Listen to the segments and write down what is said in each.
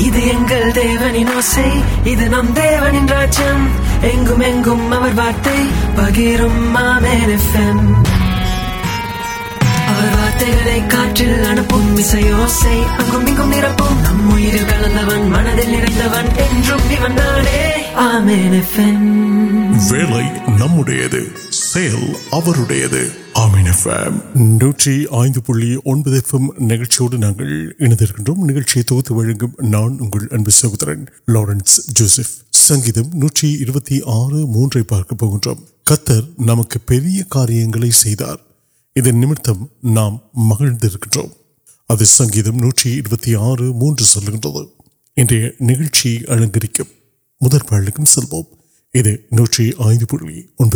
نمر کل منتف نمے سن پار نمبر نام مجھے سنگھ نئے اہم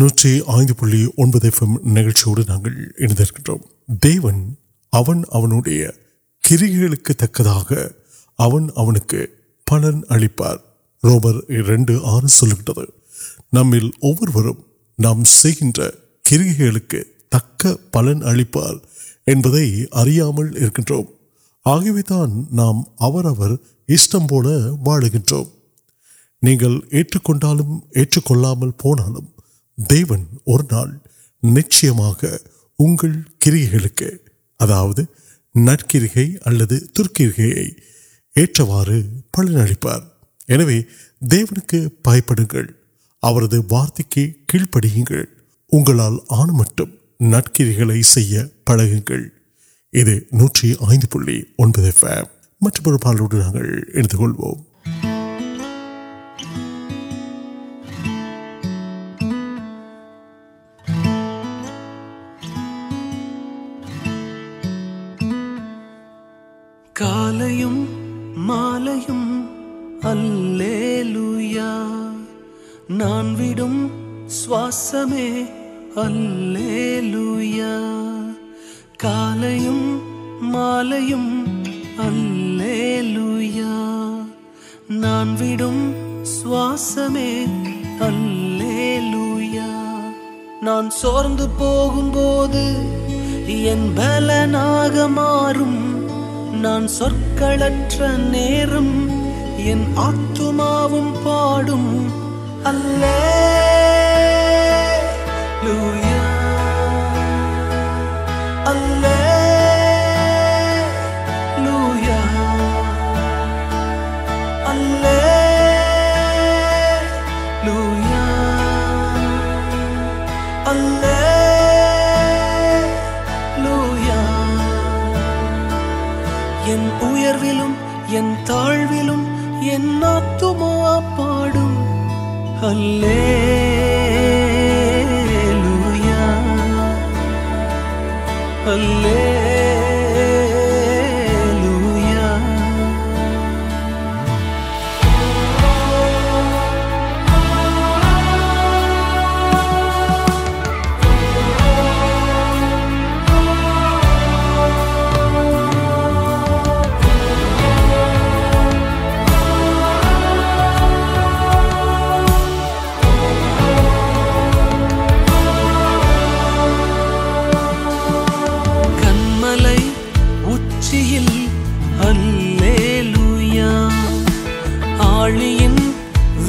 نو نوڈنگ کے تک پلنگ اریا نام وقت پونا نچر درکروار پلنگ دیوپ وارت کی کیڑ پڑی آن مٹھے نئے پڑھیں گے مل سمان سواسم الرب نان سم آپ پاڑ لویا لویا لویا ون تا تو لویا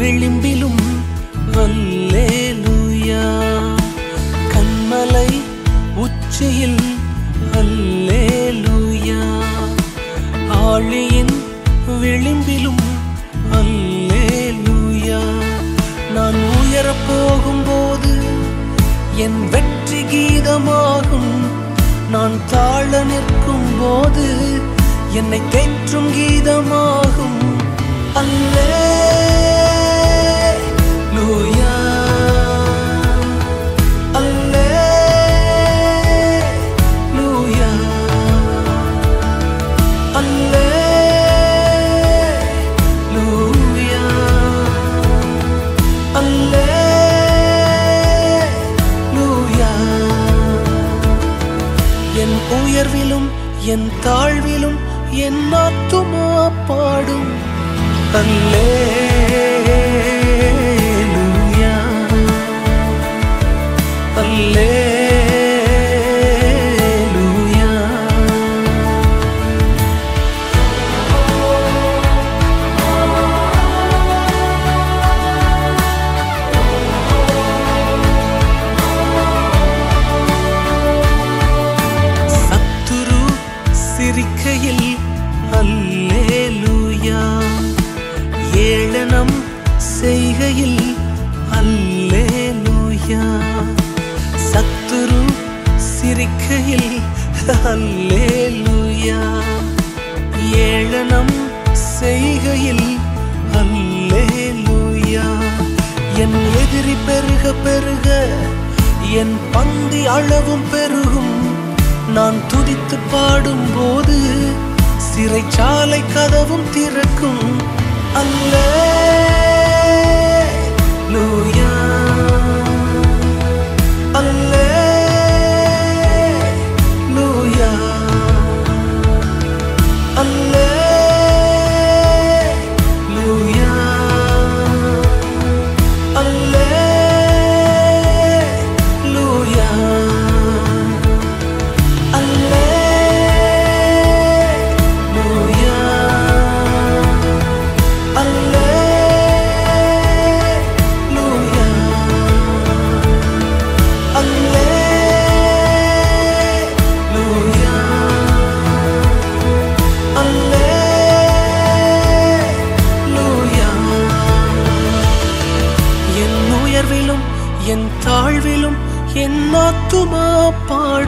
نان پوٹ گیت آن تاڑ نکم کم گیت تاوت پاڑ سرچا کدو ترک پاڑ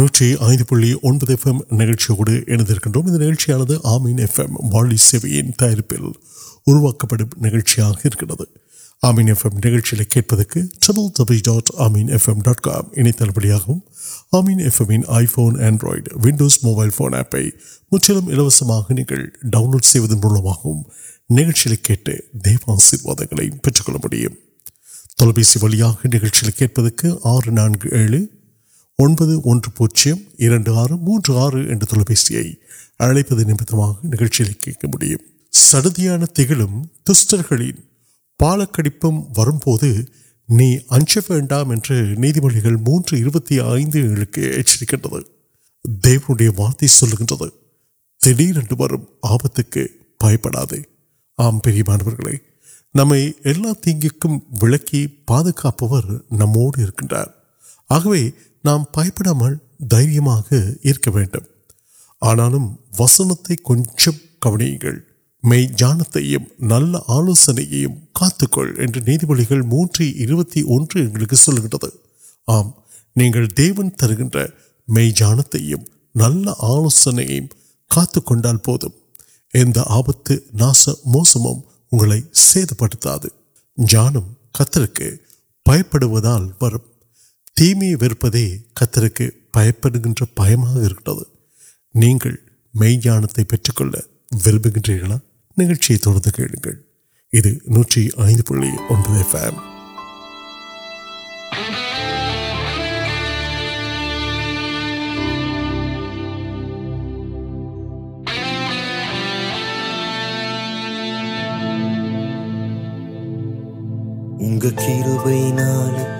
نو ایم نوڈیاں نیٹ آسروادی نکل نو وارت روپت پیپڑا نما تیار ولکر نام پڑھ دور کرم نہیں دی جانت نل آلو آپت ناس موسم سید پڑتا ہے جان کتنا وقت تیم ویپان پیٹکری نوڑے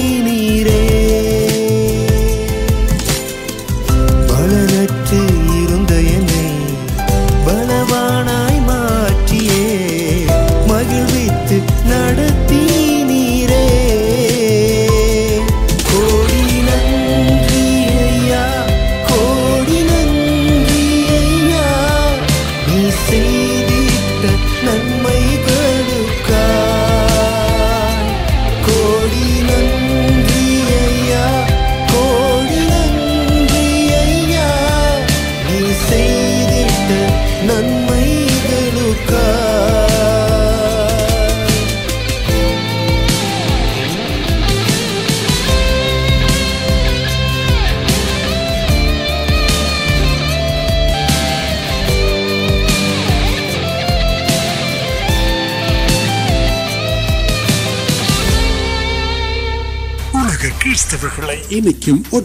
ملنگ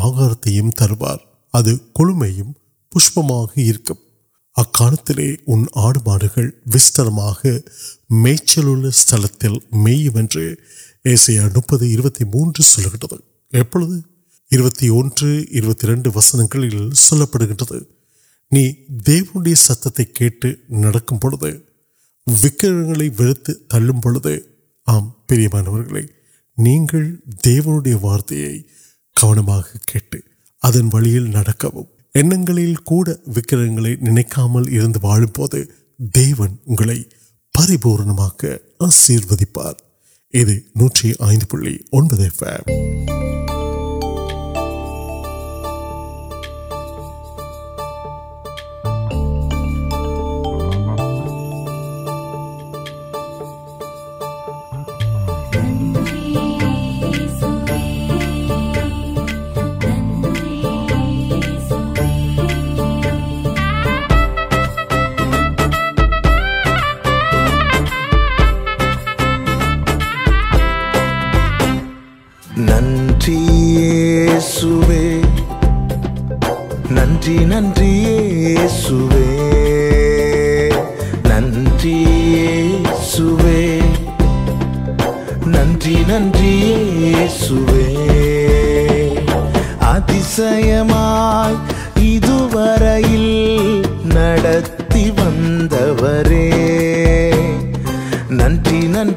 آگار آپ چل استعل وارت وکرہ نو پری پورا آشیوار سو نن سو نن نن سو اتر ون نن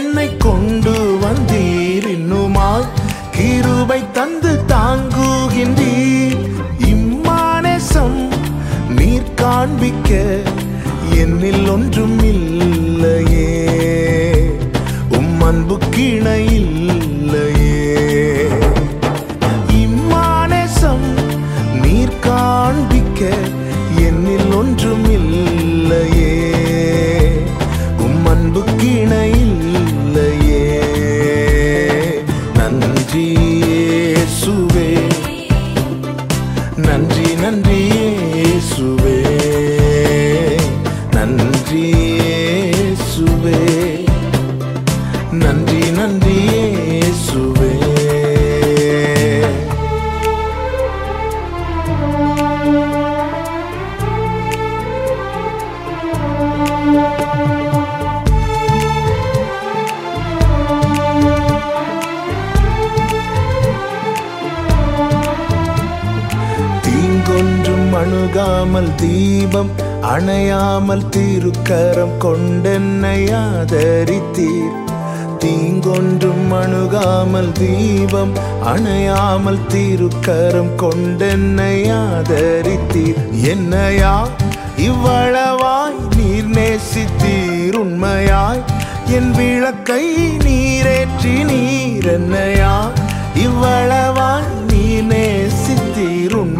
بلون تیرکراد تین میپم اہیام تیرم کنڈ نادرم ویرم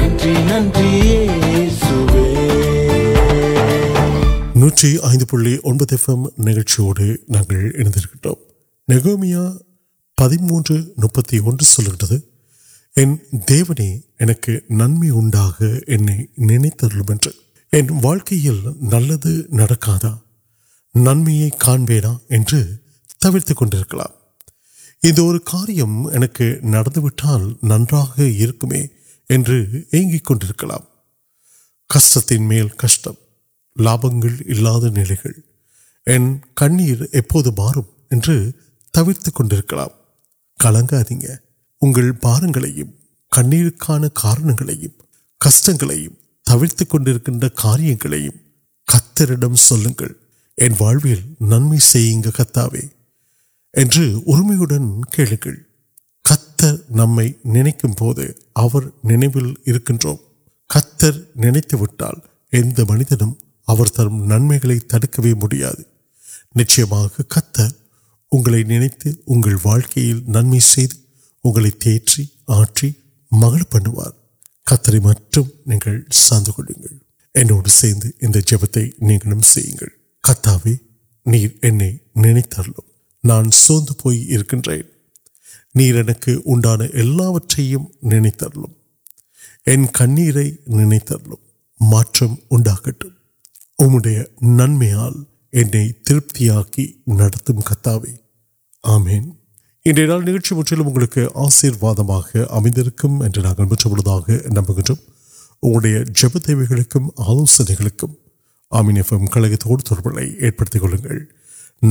نو ملو نوکر نلکا نمبرکار نو کشن کشا نپرادی بار گیم کان کارنگ کارن تبرتی کنکر کاریہ کتری نمبر کتو کھیل نم کتر اگلے نوچی کتنے نوکر نمبر آٹھی مگر کتر مجھے سارے کلو سی جب نان سو نہیںر نل نرلکٹ آمین ان کو نٹل آشیواد امید نمبر جب دیو آلوسم کل ترکی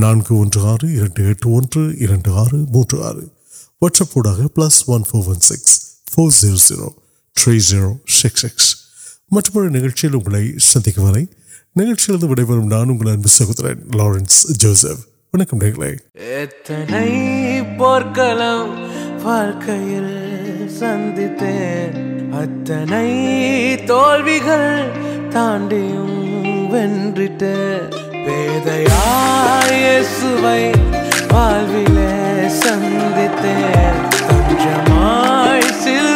نانک آرٹ آرٹ موجود آرٹ வட்சப்பூடாக plus one four one six four zero zero three zero six six மற்றொரு நிகழ்ச்சியில் உங்களை சந்திக்கும் வரை நிகழ்ச்சியிலிருந்து விடைபெறும் நான் உங்கள் அன்பு சகோதரன் லாரன்ஸ் ஜோசப் வணக்கம் நேர்களே எத்தனை போர்க்களம் வாழ்க்கையில் சந்தித்தேன் அத்தனை தோல்விகள் தாண்டியும் வென்றிட்ட வேதையாய சுவை نمک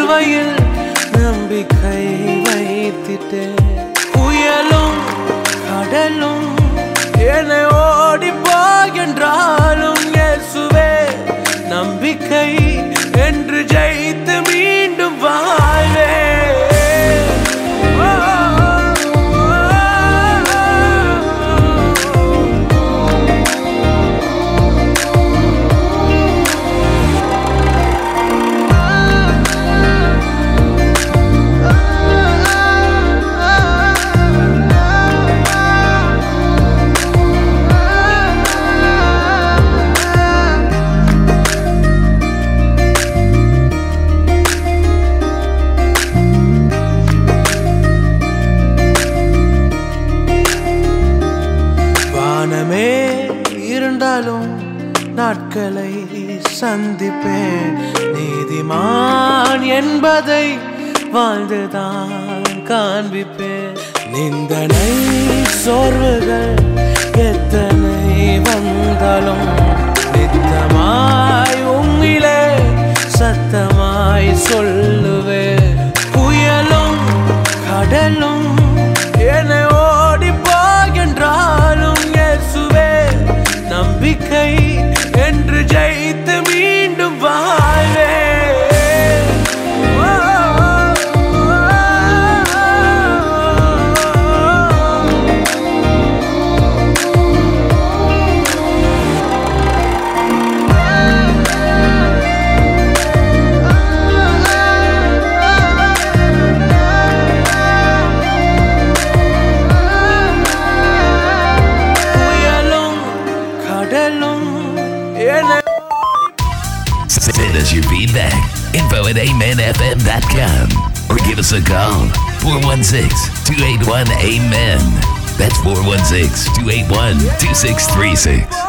وا یونگ نمبر جیت م 281 2636.